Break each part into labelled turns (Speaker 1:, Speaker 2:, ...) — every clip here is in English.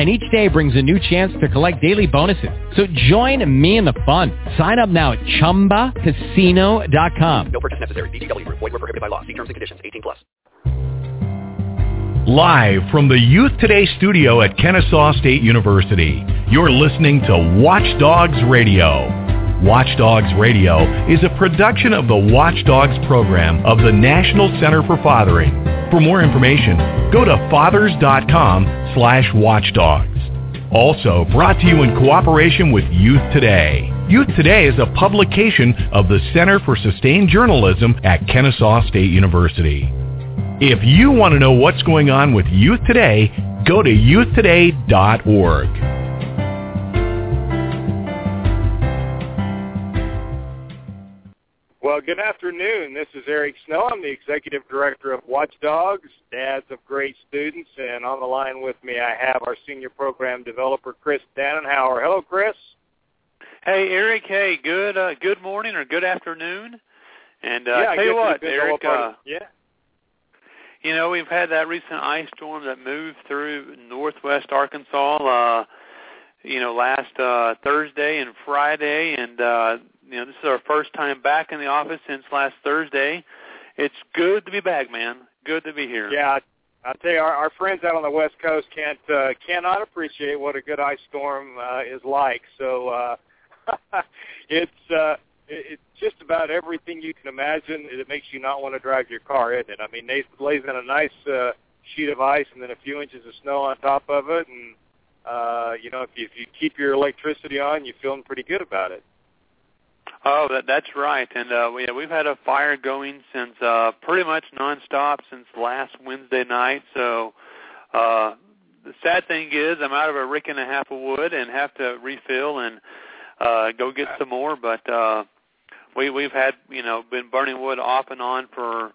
Speaker 1: and each day brings a new chance to collect daily bonuses. So join me in the fun. Sign up now at ChumbaCasino.com.
Speaker 2: No purchase necessary. VGW. Void were prohibited by law. See terms and conditions. 18 plus.
Speaker 3: Live from the Youth Today studio at Kennesaw State University, you're listening to Watchdogs Radio. Watchdogs Radio is a production of the Watchdogs program of the National Center for Fathering. For more information, go to fathers.com slash watchdogs. Also brought to you in cooperation with Youth Today. Youth Today is a publication of the Center for Sustained Journalism at Kennesaw State University. If you want to know what's going on with Youth Today, go to youthtoday.org.
Speaker 4: Well, good afternoon. This is Eric Snow. I'm the Executive Director of Watchdogs, Dads of Great Students, and on the line with me I have our Senior Program Developer, Chris Danenhauer. Hello, Chris.
Speaker 5: Hey, Eric. Hey, good uh, good morning or good afternoon. And uh,
Speaker 4: yeah,
Speaker 5: tell you what,
Speaker 4: Eric.
Speaker 5: Uh,
Speaker 4: yeah.
Speaker 5: You know, we've had that recent ice storm that moved through northwest Arkansas. Uh, you know, last uh, Thursday and Friday, and uh, you know, this is our first time back in the office since last Thursday. It's good to be back, man. Good to be here.
Speaker 4: Yeah, I tell you, our, our friends out on the West Coast can't uh, cannot appreciate what a good ice storm uh, is like. So uh, it's uh, it's just about everything you can imagine. It makes you not want to drive your car, isn't it? I mean, they lays in a nice uh, sheet of ice and then a few inches of snow on top of it, and uh, you know, if you, if you keep your electricity on, you're feeling pretty good about it.
Speaker 5: Oh, that, that's right. And uh, we, we've had a fire going since uh, pretty much nonstop since last Wednesday night. So uh, the sad thing is I'm out of a rick and a half of wood and have to refill and uh, go get some more. But uh, we, we've had, you know, been burning wood off and on for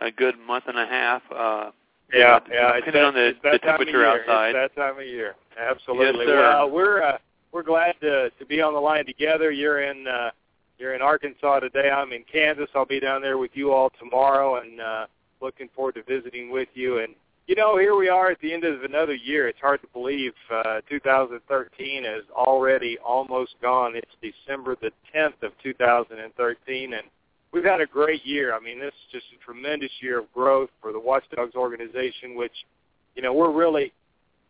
Speaker 5: a good month and a half. Uh,
Speaker 4: yeah, yeah.
Speaker 5: Depending
Speaker 4: it's that,
Speaker 5: on the, the temperature outside.
Speaker 4: It's that time of year. Absolutely.
Speaker 5: Yes, sir.
Speaker 4: Well, we're uh, we're glad to to be on the line together. You're in uh, you're in Arkansas today. I'm in Kansas. I'll be down there with you all tomorrow, and uh, looking forward to visiting with you. And you know, here we are at the end of another year. It's hard to believe uh, 2013 is already almost gone. It's December the 10th of 2013, and we've had a great year. I mean, this is just a tremendous year of growth for the Watchdogs organization, which, you know, we're really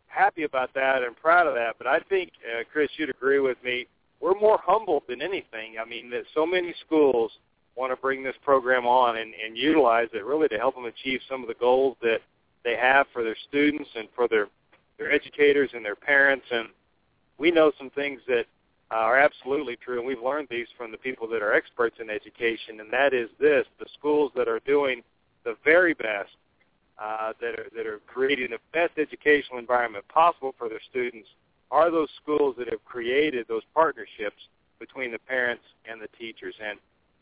Speaker 4: happy about that and proud of that. But I think, uh, Chris, you'd agree with me, we're more humbled than anything. I mean, that so many schools want to bring this program on and, and utilize it really to help them achieve some of the goals that they have for their students and for their their educators and their parents. And we know some things that are absolutely true, and we've learned these from the people that are experts in education, and that is this: the schools that are doing the very best, uh, that are that are creating the best educational environment possible for their students, are those schools that have created those partnerships between the parents and the teachers. And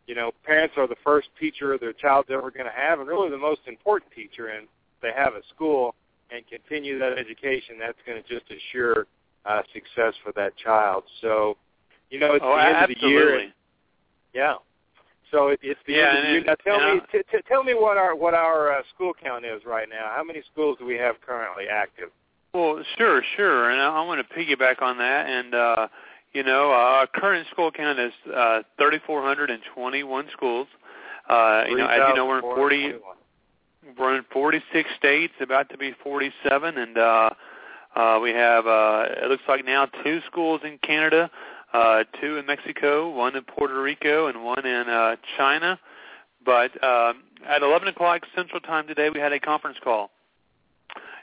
Speaker 4: you know, parents are the first teacher their child's ever going to have, and really the most important teacher. And they have at school and continue that education, that's going to just assure uh, success for that child. So, you know, it's
Speaker 5: oh,
Speaker 4: the end
Speaker 5: absolutely.
Speaker 4: of the year. And, yeah. So it, it's the
Speaker 5: Yeah,
Speaker 4: end of the year. Now tell
Speaker 5: yeah.
Speaker 4: me, t- t- tell me what our what our uh, school count is right now. How many schools do we have currently active?
Speaker 5: Well, sure, sure, and I, I want to piggyback on that. And uh, you know, uh, our current school count is uh, 3,421 schools. Uh, you know, as you know, we're in 40, we're in 46 states, about to be 47, and uh, uh, we have uh, it looks like now two schools in Canada, uh, two in Mexico, one in Puerto Rico, and one in uh, China. But um, at 11 o'clock Central Time today, we had a conference call,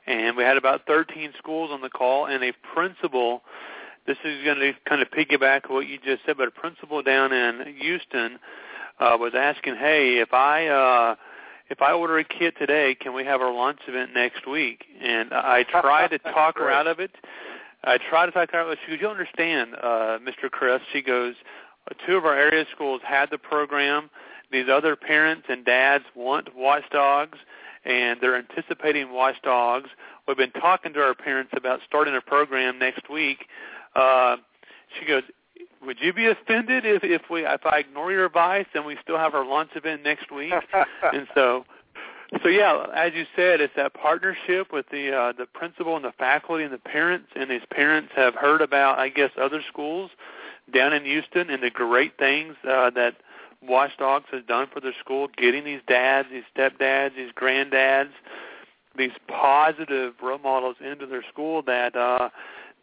Speaker 5: and we had about 13 schools on the call, and a principal. This is going to kind of piggyback what you just said, but a principal down in Houston uh, was asking, "Hey, if I uh, if I order a kit today, can we have our lunch event next week?" And I tried to talk her out of it. I tried to talk her out of it. She goes, "You understand, uh, Mr. Chris?" She goes, "Two of our area schools had the program. these other parents and dads want watchdogs, and they're anticipating watchdogs. We've been talking to our parents about starting a program next week. Uh, she goes, would you be offended if if we if I ignore your advice and we still have our launch event next week? and so so yeah, as you said, it's that partnership with the uh, the principal and the faculty and the parents, and these parents have heard about, I guess, other schools down in Houston and the great things uh, that Watchdogs has done for their school, getting these dads, these stepdads, these granddads, these positive role models into their school. That uh,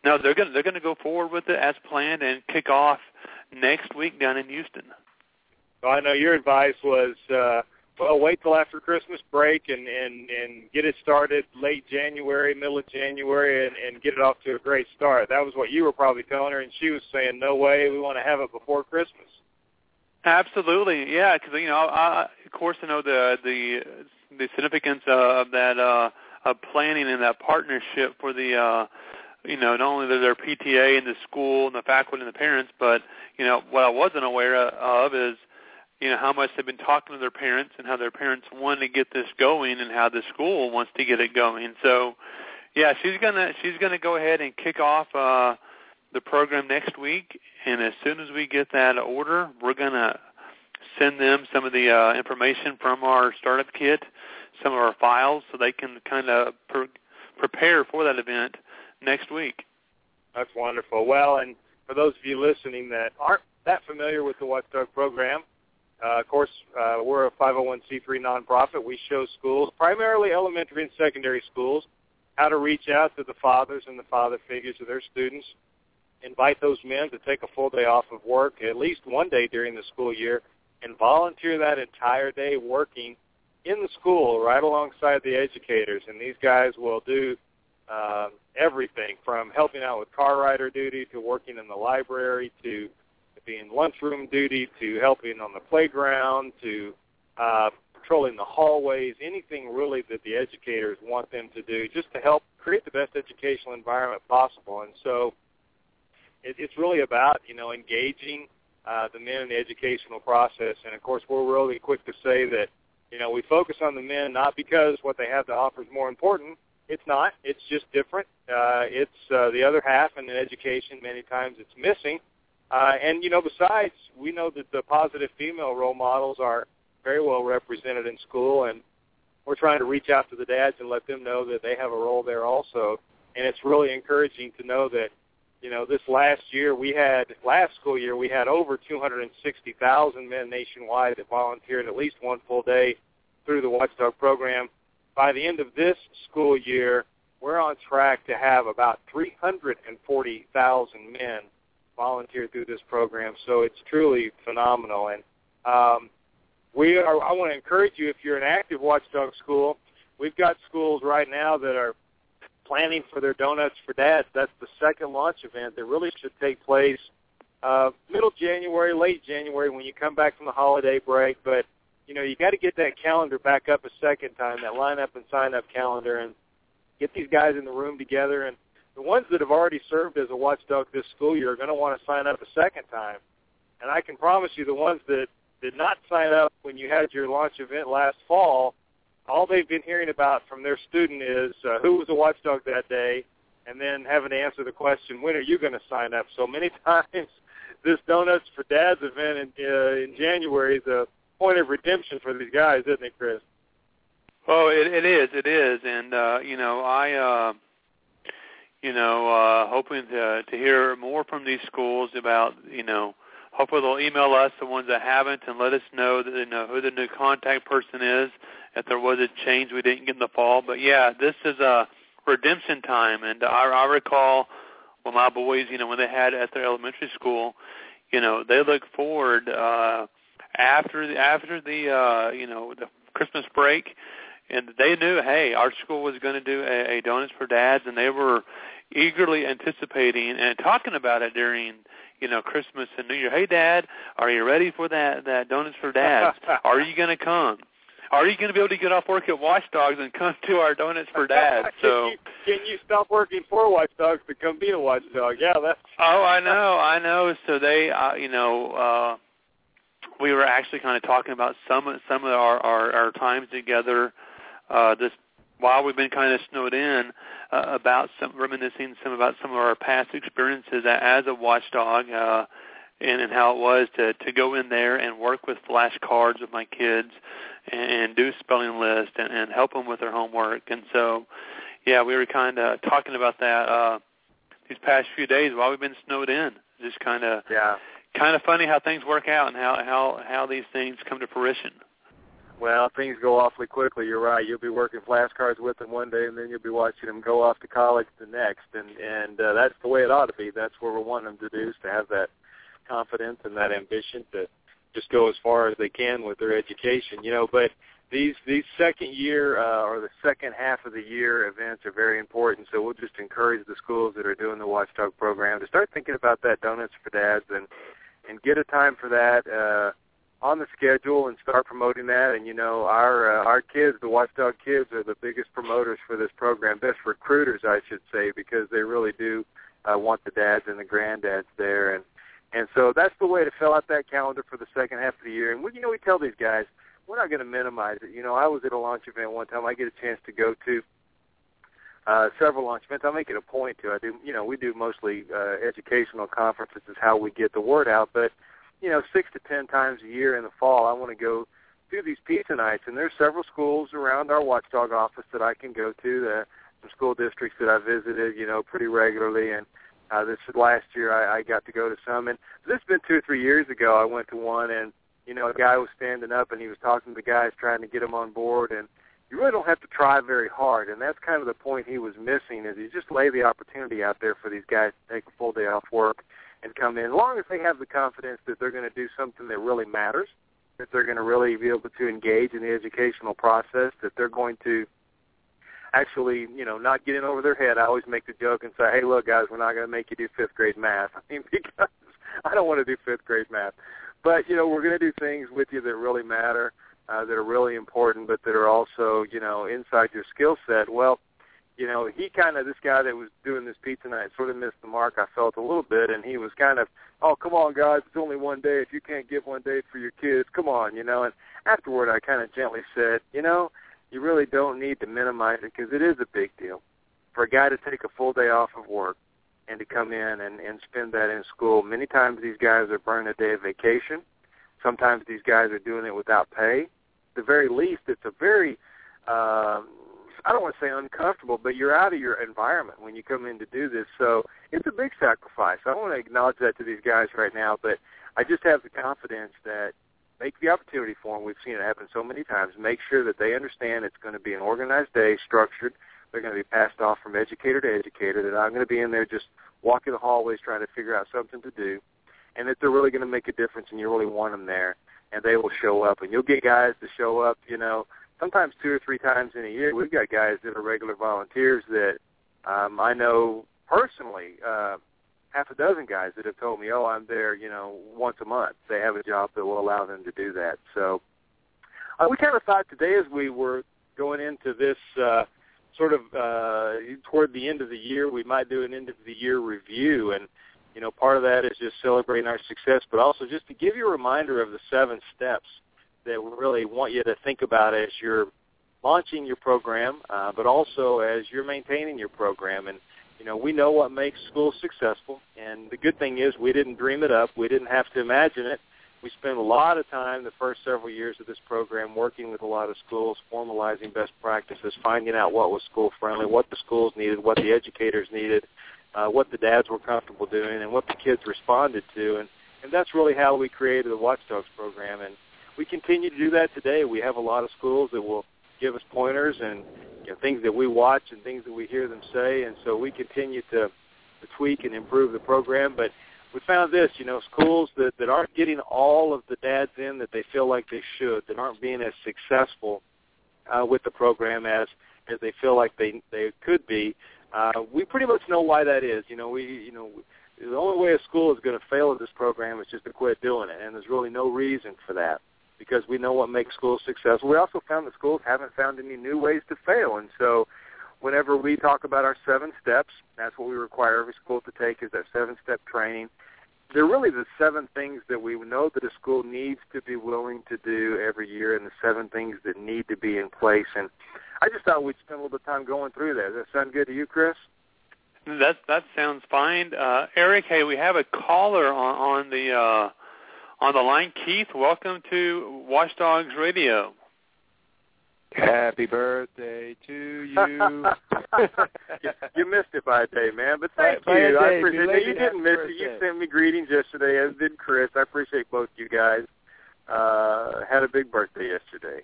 Speaker 5: no, they're going they're going to go forward with it as planned and kick off next week down in Houston.
Speaker 4: I know your advice was. Uh, well, wait till after Christmas break and and and get it started late January, middle of January, and and get it off to a great start. That was what you were probably telling her, and she was saying, "No way, we want to have it before Christmas."
Speaker 5: Absolutely, yeah, because you know, I, of course, I know the the the significance of that uh, of planning and that partnership for the. uh you know, not only their PTA and the school and the faculty and the parents, but you know what I wasn't aware of is you know how much they've been talking to their parents and how their parents want to get this going and how the school wants to get it going. So, yeah, she's gonna she's gonna go ahead and kick off uh, the program next week, and as soon as we get that order, we're gonna send them some of the uh, information from our startup kit, some of our files, so they can kind of pre- prepare for that event next week.
Speaker 4: That's wonderful. Well, and for those of you listening that aren't that familiar with the Watchdog program, uh, of course, uh, we're a 501c3 nonprofit. We show schools, primarily elementary and secondary schools, how to reach out to the fathers and the father figures of their students, invite those men to take a full day off of work, at least one day during the school year, and volunteer that entire day working in the school right alongside the educators. And these guys will do uh, everything from helping out with car rider duty to working in the library to being lunchroom duty to helping on the playground to uh, patrolling the hallways, anything really that the educators want them to do just to help create the best educational environment possible. And so it, it's really about, you know, engaging uh, the men in the educational process. And of course, we're really quick to say that, you know, we focus on the men not because what they have to offer is more important. It's not. It's just different. Uh, it's uh, the other half and in education. Many times it's missing. Uh, and you know, besides, we know that the positive female role models are very well represented in school, and we're trying to reach out to the dads and let them know that they have a role there also. And it's really encouraging to know that, you know, this last year we had, last school year we had over 260,000 men nationwide that volunteered at least one full day through the Watchdog program. By the end of this school year, we're on track to have about 340,000 men volunteer through this program. So it's truly phenomenal. And um, we are, I want to encourage you, if you're an active watchdog school, we've got schools right now that are planning for their Donuts for Dads. That's the second launch event that really should take place uh, middle January, late January when you come back from the holiday break. But you know, you got to get that calendar back up a second time, that lineup and sign up calendar, and get these guys in the room together and the ones that have already served as a watchdog this school year are going to want to sign up a second time. And I can promise you the ones that did not sign up when you had your launch event last fall, all they've been hearing about from their student is uh, who was a watchdog that day, and then having to answer the question, when are you going to sign up? So many times this Donuts for Dads event in, uh, in January is a point of redemption for these guys, isn't it, Chris?
Speaker 5: Oh, it, it is. It is. And, uh, you know, I... Uh you know, uh, hoping to to hear more from these schools about, you know, hopefully they'll email us the ones that haven't and let us know that they know who the new contact person is if there was a change we didn't get in the fall. But yeah, this is a redemption time, and I, I recall when my boys, you know, when they had at their elementary school, you know, they look forward uh, after the after the uh, you know the Christmas break and they knew, hey, our school was going to do a, a donuts for dads, and they were eagerly anticipating and talking about it during you know Christmas and New Year. Hey, Dad, are you ready for that that donuts for dads? are you going to come? Are you going to be able to get off work at Watchdogs and come to our donuts for dad?
Speaker 4: So can you, can you stop working for Watchdogs to come be a watchdog? Yeah, that's.
Speaker 5: oh, I know, I know. So they, uh, you know. uh we were actually kind of talking about some some of our our, our times together uh, this while we've been kind of snowed in uh, about some reminiscing some about some of our past experiences as a watchdog uh, and, and how it was to to go in there and work with flashcards with my kids and, and do spelling list and, and help them with their homework and so yeah we were kind of talking about that uh, these past few days while we've been snowed in just kind of
Speaker 4: yeah
Speaker 5: kind of funny how things work out and how how how these things come to fruition.
Speaker 4: Well, things go awfully quickly. You're right. You'll be working flashcards with them one day, and then you'll be watching them go off to college the next. And and uh, that's the way it ought to be. That's what we want them to do is to have that confidence and that ambition to just go as far as they can with their education. You know, but these these second year uh, or the second half of the year events are very important. So we'll just encourage the schools that are doing the Watchdog program to start thinking about that donuts for dads and and get a time for that uh, on the schedule and start promoting that. And you know, our uh, our kids, the Watchdog kids, are the biggest promoters for this program, best recruiters, I should say, because they really do uh, want the dads and the granddads there. And and so that's the way to fill out that calendar for the second half of the year. And we, you know, we tell these guys we're not going to minimize it. You know, I was at a launch event one time. I get a chance to go to uh, several launch events. I make it a point to. I do, you know, we do mostly uh, educational conferences is how we get the word out. But you know, six to ten times a year in the fall, I want to go do these pizza nights, and there's several schools around our watchdog office that I can go to. The some school districts that I visited, you know, pretty regularly, and uh, this last year I, I got to go to some. And this has been two or three years ago. I went to one, and you know, a guy was standing up and he was talking to the guys, trying to get them on board, and you really don't have to try very hard, and that's kind of the point he was missing. Is you just lay the opportunity out there for these guys to take a full day off work and come in, as long as they have the confidence that they're going to do something that really matters, that they're going to really be able to engage in the educational process, that they're going to actually, you know, not get in over their head. I always make the joke and say, hey, look, guys, we're not going to make you do fifth grade math. I mean, because I don't want to do fifth grade math. But, you know, we're going to do things with you that really matter uh, that are really important, but that are also, you know, inside your skill set. Well, you know, he kind of, this guy that was doing this pizza night sort of missed the mark, I felt a little bit, and he was kind of, oh, come on, guys, it's only one day. If you can't get one day for your kids, come on, you know. And afterward, I kind of gently said, you know, you really don't need to minimize it because it is a big deal. For a guy to take a full day off of work and to come in and, and spend that in school, many times these guys are burning a day of vacation. Sometimes these guys are doing it without pay the very least, it's a very um, I don't want to say uncomfortable, but you're out of your environment when you come in to do this. So it's a big sacrifice. I want to acknowledge that to these guys right now, but I just have the confidence that make the opportunity for them. We've seen it happen so many times. Make sure that they understand it's going to be an organized day, structured. They're going to be passed off from educator to educator. That I'm going to be in there just walking the hallways trying to figure out something to do, and that they're really going to make a difference, and you really want them there and they will show up. And you'll get guys to show up, you know, sometimes two or three times in a year. We've got guys that are regular volunteers that um, I know personally. Uh, half a dozen guys that have told me, "Oh, I'm there," you know, once a month. They have a job that will allow them to do that. So uh, we kind of thought today, as we were going into this uh, sort of uh, toward the end of the year, we might do an end of the year review and you know, part of that is just celebrating our success, but also just to give you a reminder of the seven steps that we really want you to think about as you're launching your program, uh, but also as you're maintaining your program. And you know, we know what makes schools successful, and the good thing is we didn't dream it up. We didn't have to imagine it. We spent a lot of time the first several years of this program working with a lot of schools, formalizing best practices, finding out what was school friendly, what the schools needed, what the educators needed, uh, what the dads were comfortable doing and what the kids responded to. And, and that's really how we created the Watchdogs program. And we continue to do that today. We have a lot of schools that will give us pointers and you know, things that we watch and things that we hear them say. And so we continue to, to tweak and improve the program. But we found this, you know, schools that, that aren't getting all of the dads in that they feel like they should, that aren't being as successful uh, with the program as as they feel like they they could be, uh, we pretty much know why that is. You know, we you know the only way a school is going to fail at this program is just to quit doing it, and there's really no reason for that because we know what makes schools successful. We also found that schools haven't found any new ways to fail, and so whenever we talk about our seven steps, that's what we require every school to take is that seven-step training. they're really the seven things that we know that a school needs to be willing to do every year, and the seven things that need to be in place. And I just thought we'd spend a little bit of time going through that. Does that sound good to you, Chris?
Speaker 5: That that sounds fine. Uh, Eric, hey, we have a caller on, on the uh, on the line. Keith, welcome to Watchdogs Radio.
Speaker 6: Happy birthday to you.
Speaker 4: you missed it by a day, man. But thank
Speaker 6: By- by
Speaker 4: you. I appreciate it. You didn't miss
Speaker 6: happy
Speaker 4: it. You sent me greetings yesterday, as did Chris. I appreciate both you guys. Uh, had a big birthday yesterday.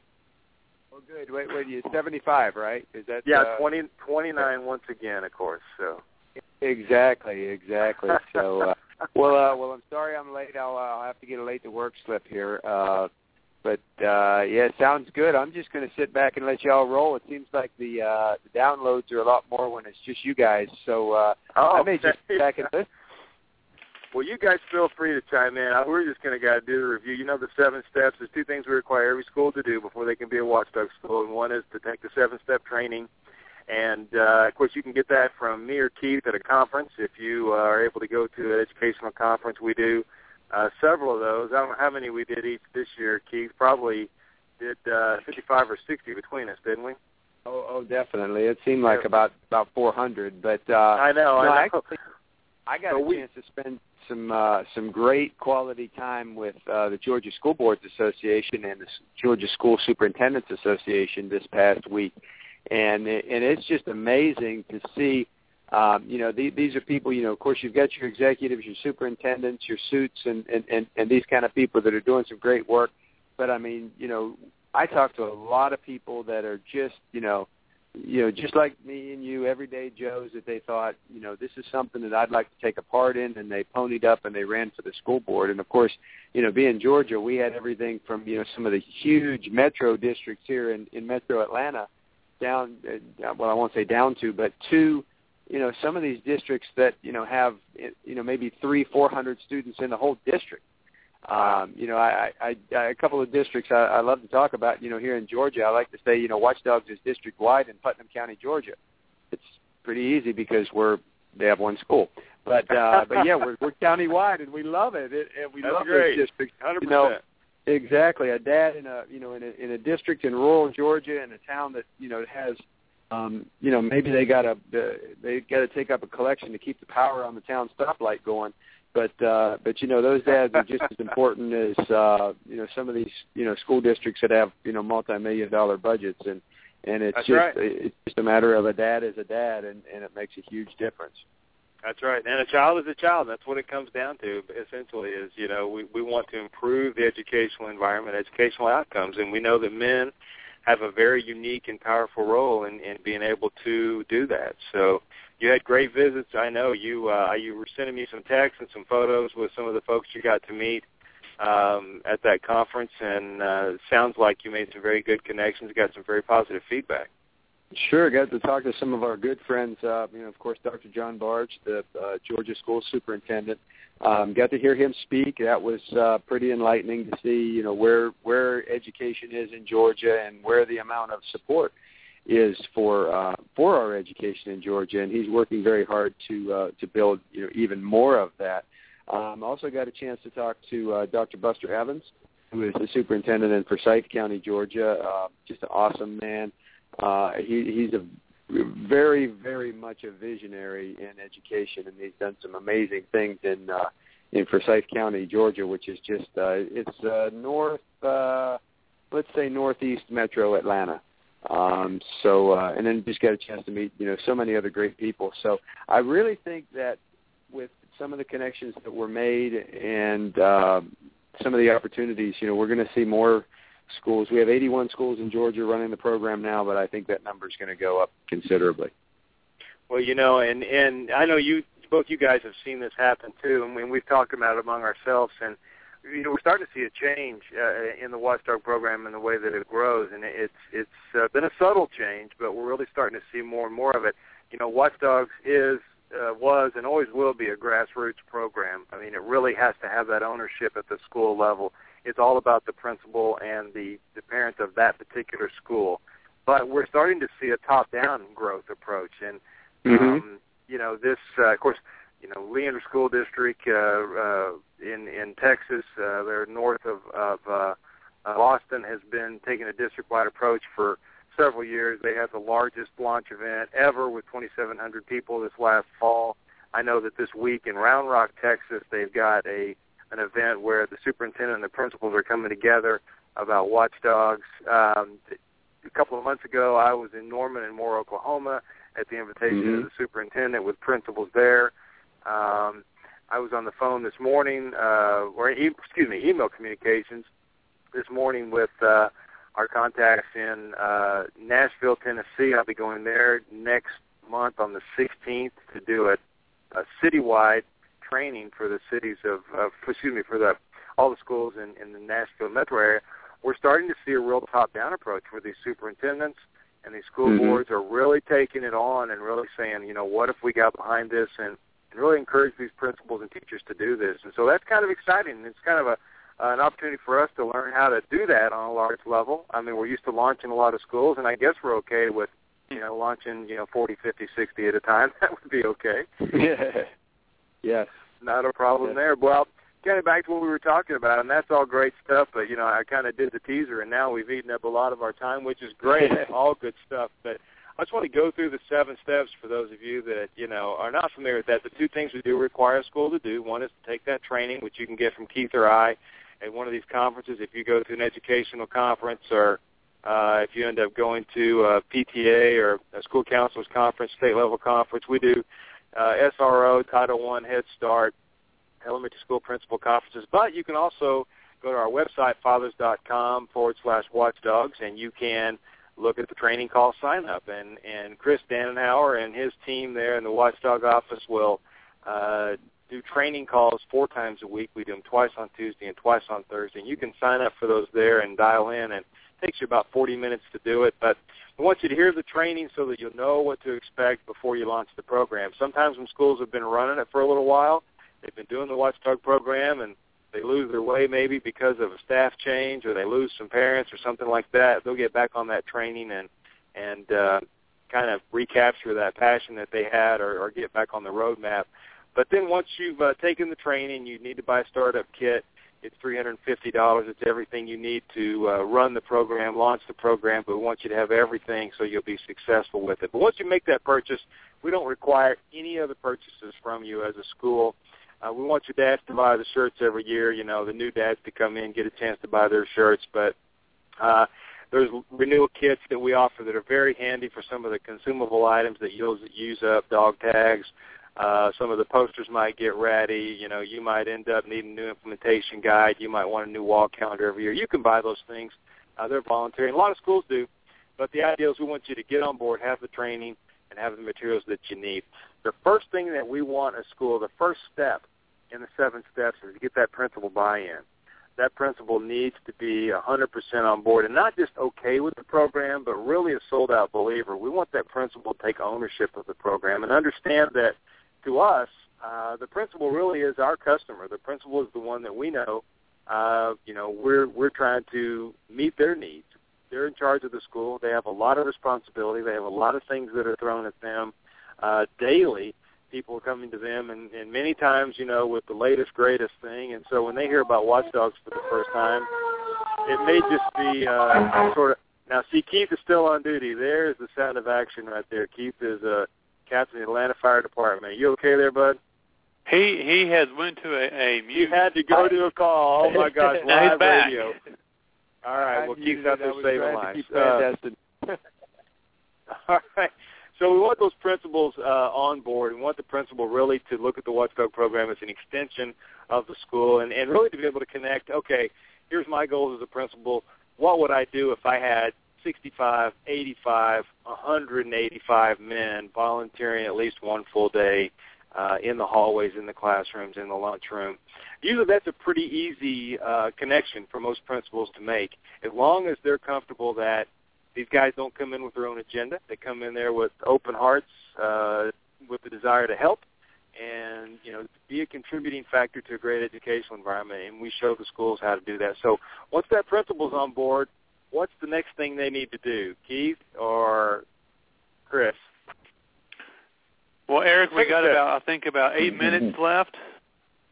Speaker 6: well, good. Wait, wait, you're 75, right? Is that
Speaker 4: Yeah,
Speaker 6: uh,
Speaker 4: twenty twenty nine once again, of course. So
Speaker 6: Exactly, exactly. So, uh, well, uh, well, I'm sorry I'm late. I'll, uh, I'll have to get a late to work slip here. Uh, but uh, yeah, sounds good. I'm just going to sit back and let y'all roll. It seems like the uh, the downloads are a lot more when it's just you guys. So uh,
Speaker 4: oh,
Speaker 6: I may just sit back and listen.
Speaker 4: Well, you guys feel free to chime in. We're just going to got to do the review. You know the seven steps. There's two things we require every school to do before they can be a watchdog school, and one is to take the seven-step training. And uh, of course, you can get that from me or Keith at a conference if you uh, are able to go to an educational conference. We do uh, several of those. I don't know how many we did each this year, Keith. Probably did uh, 55 or 60 between us, didn't we?
Speaker 6: Oh, oh, definitely. It seemed like about about 400, but uh,
Speaker 4: I know.
Speaker 6: no,
Speaker 4: I know.
Speaker 6: actually, I got
Speaker 4: So
Speaker 6: a
Speaker 4: we-
Speaker 6: chance to spend some uh, some great quality time with uh, the Georgia School Boards Association and the Georgia School Superintendents Association this past week, and and it's just amazing to see. Um, you know, the, these are people. You know, of course, you've got your executives, your superintendents, your suits, and, and and and these kind of people that are doing some great work. But I mean, you know, I talk to a lot of people that are just, you know, you know, just like me and you, everyday Joes that they thought, you know, this is something that I'd like to take a part in, and they ponied up and they ran for the school board. And of course, you know, being Georgia, we had everything from you know some of the huge metro districts here in in Metro Atlanta, down, uh, well, I won't say down to, but to, you know, some of these districts that you know have, you know, maybe three, four hundred students in the whole district. Um, you know, I, I, I, a couple of districts I, I love to talk about. You know, here in Georgia, I like to say, you know, Watchdogs is district wide in Putnam County, Georgia. It's pretty easy because we're they have one school. But uh, but yeah, we're we're county wide and we love it, it and we
Speaker 4: That's
Speaker 6: love
Speaker 4: great.
Speaker 6: those districts.
Speaker 4: Hundred
Speaker 6: You know,
Speaker 4: percent.
Speaker 6: Exactly. A dad in a you know in a in a district in rural Georgia in a town that you know has um you know maybe they got a uh, they got to take up a collection to keep the power on the town stoplight going but uh but you know those dads are just as important as uh you know some of these you know school districts that have you know multi-million dollar budgets and and it's
Speaker 4: That's
Speaker 6: just
Speaker 4: right.
Speaker 6: it's just a matter of a dad is a dad and and it makes a huge difference.
Speaker 4: That's right. And a child is a child. That's what it comes down to. Essentially, is you know we we want to improve the educational environment, educational outcomes, and we know that men have a very unique and powerful role in in being able to do that. So you had great visits. I know you uh, you were sending me some texts and some photos with some of the folks you got to meet um, at that conference, and uh, sounds like you made some very good connections, got some very positive feedback.
Speaker 6: Sure, got to talk to some of our good friends. Uh, you know, of course, Dr. John Barge, the uh, Georgia School Superintendent. Um, got to hear him speak. That was uh, pretty enlightening to see. You know where where education is in Georgia and where the amount of support is for uh, for our education in Georgia, and he's working very hard to uh, to build you know even more of that. Um, also got a chance to talk to uh, Dr. Buster Evans, who is the superintendent in Forsyth County, Georgia. Uh, just an awesome man. Uh, he, he's a very, very much a visionary in education, and he's done some amazing things in uh, in Forsyth County, Georgia, which is just uh, it's uh, north, uh, let's say northeast Metro Atlanta. Um, so, uh, and then just got a chance to meet you know so many other great people. So, I really think that with some of the connections that were made and uh, some of the opportunities, you know, we're going to see more schools. We have 81 schools in Georgia running the program now, but I think that number is going to go up considerably.
Speaker 4: Well, you know, and and I know you both you guys have seen this happen too, and we, we've talked about it among ourselves, and you know we're starting to see a change uh, in the Watchdog program and the way that it grows, and it's it's uh, been a subtle change, but we're really starting to see more and more of it. You know, Watchdogs is uh, was and always will be a grassroots program. I mean, it really has to have that ownership at the school level. It's all about the principal and the the parents of that particular school. But we're starting to see a top-down growth approach, and
Speaker 6: Mm-hmm.
Speaker 4: um, you know, this, uh, of course, you know, Leander School District uh, uh, in in Texas, uh, they're north of of uh, Austin, has been taking a district-wide approach for several years. They had the largest launch event ever with 2,700 people this last fall. I know that this week in Round Rock, Texas, they've got a an event where the superintendent and the principals are coming together about watchdogs. Um, a couple of months ago, I was in Norman and Moore, Oklahoma, at the invitation
Speaker 6: Mhm.
Speaker 4: of the superintendent with principals there. Um, I was on the phone this morning, uh, or e- excuse me, email communications this morning with uh, our contacts in uh, Nashville, Tennessee. I'll be going there next month on the 16th to do a, a citywide training for the cities of, of excuse me, for the all the schools in, in the Nashville metro area. We're starting to see a real top-down approach where these superintendents and these school
Speaker 6: Mhm.
Speaker 4: boards are really taking it on and really saying, you know, what if we got behind this and, and really encourage these principals and teachers to do this. And so that's kind of exciting. It's kind of a uh, an opportunity for us to learn how to do that on a large level. I mean, we're used to launching a lot of schools, and I guess we're okay with, you know, launching, you know, 40, 50, 60 at a time. That would be okay.
Speaker 6: Yes.
Speaker 4: Not a problem
Speaker 6: Yes.
Speaker 4: there. Well, kind of back to what we were talking about, and that's all great stuff. But you know, I kind of did the teaser, and now we've eaten up a lot of our time, which is great. all good stuff. But I just want to go through the seven steps for those of you that you know are not familiar with that. The two things we do require a school to do. One is to take that training, which you can get from Keith or I at one of these conferences. If you go to an educational conference or uh, if you end up going to a PTA or a school counselors conference, state level conference, we do uh, SRO, Title One, Head Start, elementary school principal conferences. But you can also go to our website, fathers.com forward slash watchdogs, and you can look at the training call sign up. And, and Chris Danenhauer and his team there in the watchdog office will uh, do training calls four times a week. We do them twice on Tuesday and twice on Thursday. And you can sign up for those there and dial in. And it takes you about 40 minutes to do it. But we want you to hear the training so that you'll know what to expect before you launch the program. Sometimes when schools have been running it for a little while, they've been doing the watchdog program and they lose their way maybe because of a staff change or they lose some parents or something like that, they'll get back on that training and and uh, kind of recapture that passion that they had or, or get back on the roadmap. But then once you've uh, taken the training, you need to buy a startup kit. It's three hundred and fifty dollars. It's everything you need to uh, run the program, launch the program. But we want you to have everything so you'll be successful with it. But once you make that purchase, we don't require any other purchases from you as a school. Uh, we want your dads to buy the shirts every year. You know, the new dads to come in get a chance to buy their shirts. But uh, there's renewal kits that we offer that are very handy for some of the consumable items that you'll use up, dog tags. Uh, some of the posters might get ratty. You know, you might end up needing a new implementation guide. You might want a new wall calendar every year. You can buy those things. Uh, they're voluntary. And a lot of schools do. But the idea is we want you to get on board, have the training, and have the materials that you need. The first thing that we want a school, the first step in the seven steps is to get that principal buy-in. That principal needs to be 100% on board and not just okay with the program, but really a sold-out believer. We want that principal to take ownership of the program and understand that to us, uh, the principal really is our customer. The principal is the one that we know. Uh, you know, we're we're trying to meet their needs. They're in charge of the school. They have a lot of responsibility. They have a lot of things that are thrown at them uh, daily. People are coming to them, and, and many times, you know, with the latest, greatest thing. And so when they hear about watchdogs for the first time, it may just be uh, sort of. Now, see, Keith is still on duty. There's the sound of action right there. Keith is a uh, captain of the Atlanta Fire Department. Are you okay there, bud?
Speaker 5: He he has went to a, a
Speaker 4: He had to go to a call. Oh my gosh,
Speaker 5: Now he's
Speaker 4: live
Speaker 5: back.
Speaker 4: radio. All right, well,
Speaker 6: I'm
Speaker 4: Keith's out there saving lives. Uh, All right. So we want those principals uh, on board. We want the principal really to look at the Watchdog program as an extension of the school and, and really to be able to connect, okay, here's my goals as a principal. What would I do if I had 65, 85, 185 men volunteering at least one full day uh, in the hallways, in the classrooms, in the lunchroom? Usually that's a pretty easy uh, connection for most principals to make as long as they're comfortable that these guys don't come in with their own agenda. They come in there with open hearts, uh, with the desire to help, and you know, be a contributing factor to a great educational environment. And we show the schools how to do that. So once that principal's on board, what's the next thing they need to do, Keith or Chris?
Speaker 5: Well, Eric, we
Speaker 4: Take
Speaker 5: got about I think about eight minutes left,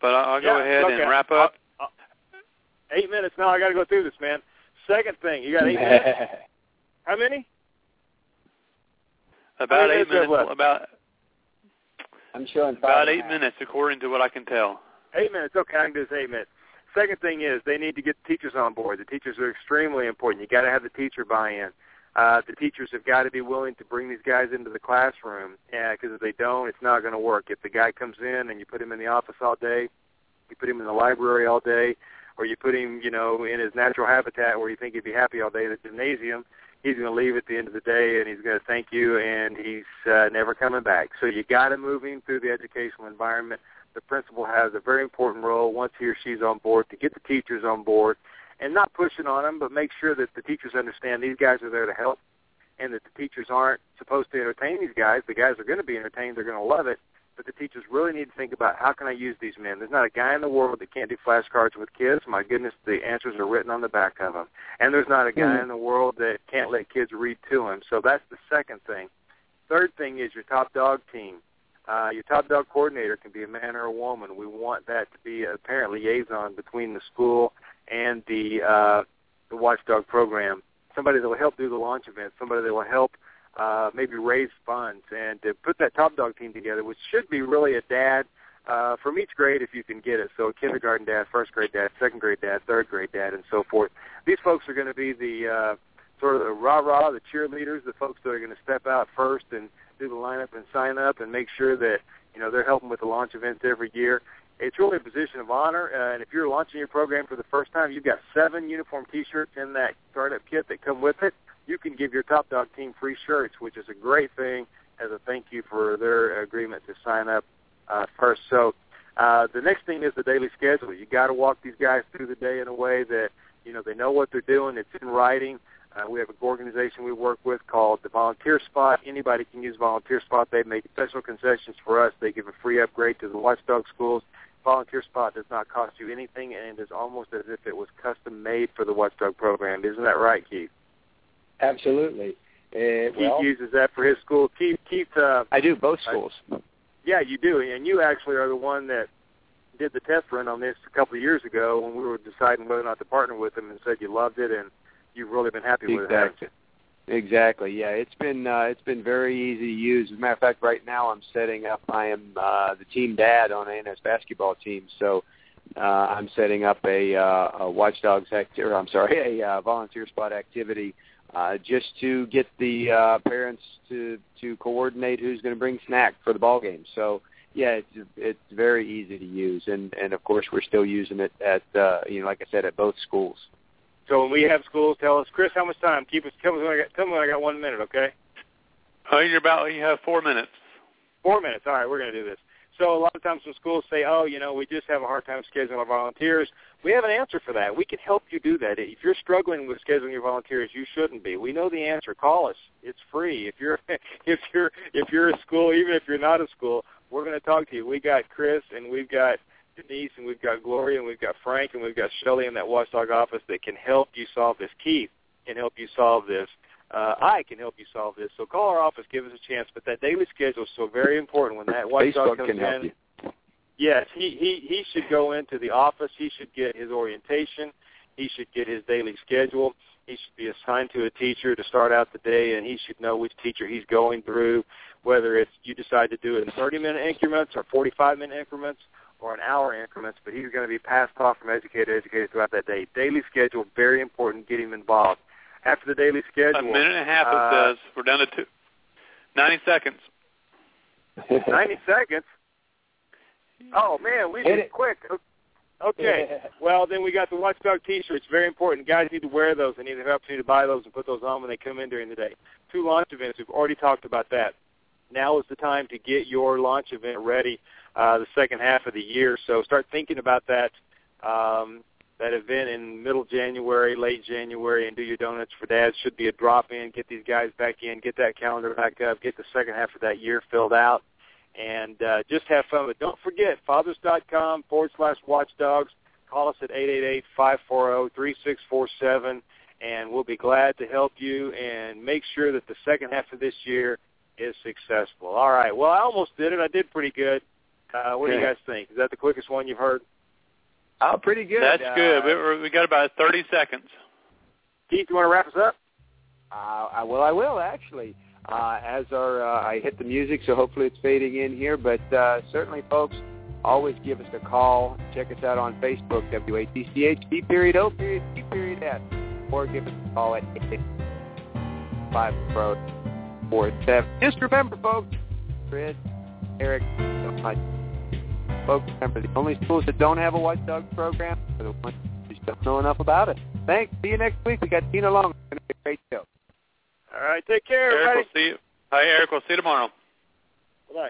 Speaker 5: but I'll, I'll go
Speaker 4: Yeah,
Speaker 5: ahead
Speaker 4: okay.
Speaker 5: and wrap up.
Speaker 4: Uh, uh, eight minutes now. I got to go through this, man. Second thing, you got eight minutes. How many?
Speaker 5: About
Speaker 4: many
Speaker 5: eight
Speaker 4: minutes do you have
Speaker 5: minutes. About
Speaker 6: I'm showing five
Speaker 5: about eight minutes, according to what I can tell.
Speaker 4: Eight minutes. Okay, I can do this eight minutes. Second thing is they need to get the teachers on board. The teachers are extremely important. You got to have the teacher buy-in. Uh, the teachers have got to be willing to bring these guys into the classroom because if they don't, it's not going to work. If the guy comes in and you put him in the office all day, you put him in the library all day, or you put him, you know, in his natural habitat where you think he'd be happy all day, in the gymnasium, he's going to leave at the end of the day and he's going to thank you and he's uh, never coming back. So you got to move him through the educational environment. The principal has a very important role once he or she's on board to get the teachers on board and not pushing on them, but make sure that the teachers understand these guys are there to help and that the teachers aren't supposed to entertain these guys. The guys are going to be entertained. They're going to love it. But the teachers really need to think about how can I use these men. There's not a guy in the world that can't do flashcards with kids. My goodness, the answers are written on the back of them. And there's not a guy
Speaker 6: Mhm.
Speaker 4: in the world that can't let kids read to him. So that's the second thing. Third thing is your top dog team. Uh, your top dog coordinator can be a man or a woman. We want that to be a parent liaison between the school and the uh, the watchdog program. Somebody that will help do the launch events. Somebody that will help uh, maybe raise funds and to put that top dog team together, which should be really a dad uh, from each grade if you can get it. So a kindergarten dad, first grade dad, second grade dad, third grade dad, and so forth. These folks are going to be the uh, sort of the rah-rah, the cheerleaders, the folks that are going to step out first and do the lineup and sign up and make sure that you know they're helping with the launch events every year. It's really a position of honor, uh, and if you're launching your program for the first time, you've got seven uniform T-shirts in that startup kit that come with it. You can give your Top Dog team free shirts, which is a great thing as a thank you for their agreement to sign up uh, first. So uh, the next thing is the daily schedule. You got to walk these guys through the day in a way that you know they know what they're doing. It's in writing. Uh, we have an organization we work with called the Volunteer Spot. Anybody can use Volunteer Spot. They make special concessions for us. They give a free upgrade to the Watchdog schools. Volunteer Spot does not cost you anything, and it is almost as if it was custom made for the Watchdog program. Isn't that right, Keith?
Speaker 6: Absolutely. Uh,
Speaker 4: Keith
Speaker 6: well,
Speaker 4: uses that for his school. Keith, Keith, uh,
Speaker 6: I do both schools.
Speaker 4: yeah, you do, and you actually are the one that did the test run on this a couple of years ago when we were deciding whether or not to partner with them, and said you loved it and you've really been happy with it.
Speaker 6: Exactly. Exactly. Yeah, it's been uh, it's been very easy to use. As a matter of fact, right now I'm setting up. I am uh, the team dad on ANS basketball team, so uh, I'm setting up a, uh, a Watchdogs act- or I'm sorry, a uh, volunteer spot activity uh, just to get the uh, parents to to coordinate who's going to bring snack for the ball game. So yeah, it's it's very easy to use, and and of course we're still using it at uh, you know like I said at both schools.
Speaker 4: So when we have schools, tell us, Chris, how much time? Keep us. Tell me when I got. Tell me when I got one minute, okay?
Speaker 5: Uh, oh, you're about you have four minutes.
Speaker 4: Four minutes. All right, we're going to do this. So a lot of times when schools say, "Oh, you know, we just have a hard time scheduling our volunteers," we have an answer for that. We can help you do that. If you're struggling with scheduling your volunteers, you shouldn't be. We know the answer. Call us. It's free. If you're if you're if you're a school, even if you're not a school, we're going to talk to you. We got Chris and we've got Denise and we've got Gloria and we've got Frank and we've got Shelley in that watchdog office that can help you solve this. Keith can help you solve this. Uh, I can help you solve this. So call our office, give us a chance. But that daily schedule is so very important. When that watchdog
Speaker 6: Facebook
Speaker 4: comes
Speaker 6: can help
Speaker 4: in,
Speaker 6: you.
Speaker 4: yes, he, he he should go into the office. He should get his orientation. He should get his daily schedule. He should be assigned to a teacher to start out the day, and he should know which teacher he's going through. Whether it's you decide to do it in 30-minute increments or 45-minute increments or an hour increments, but he's going to be passed off from educator to educator throughout that day. Daily schedule, very important. Get him involved. After the daily schedule,
Speaker 5: A minute and a half
Speaker 4: uh,
Speaker 5: it says. We're down to two. Ninety seconds.
Speaker 4: 90 seconds. Oh man, we
Speaker 6: Hit
Speaker 4: did
Speaker 6: it.
Speaker 4: it quick. Okay. Well, then we got the Watchdog T-shirts. Very important. Guys need to wear those. They need to have the opportunity to buy those and put those on when they come in during the day. Two launch events. We've already talked about that. Now is the time to get your launch event ready. Uh, the second half of the year. So start thinking about that. Um, that event in middle January, late January, and do your donuts for dads should be a drop in. Get these guys back in. Get that calendar back up. Get the second half of that year filled out and uh, just have fun. But don't forget, fathers.com forward slash watchdogs. Call us at 888-540-3647, and we'll be glad to help you and make sure that the second half of this year is successful. All right. Well, I almost did it. I did pretty good. Uh, what do you guys think? Is that the quickest one you've heard?
Speaker 6: Oh, pretty good.
Speaker 5: That's
Speaker 6: Uh,
Speaker 5: good. We, we got about 30 seconds.
Speaker 4: Keith, you want to wrap us up?
Speaker 6: Uh, I, well, I will actually. Uh, as our, uh, I hit the music, so hopefully it's fading in here. But uh, certainly, folks, always give us a call. Check us out on Facebook, WATCH period O period T period S, or give us a call at eight five four four seven. Just remember, folks, Fred, Eric, so much. folks, remember the only schools that don't have a Watchdog program are the ones who just don't know enough about it. Thanks. See you next week. We got Tina Long. It's going to be a great show.
Speaker 4: All right. Take care,
Speaker 5: Eric,
Speaker 4: everybody.
Speaker 5: we'll see you. Hi, Eric. We'll see you tomorrow.
Speaker 4: Bye.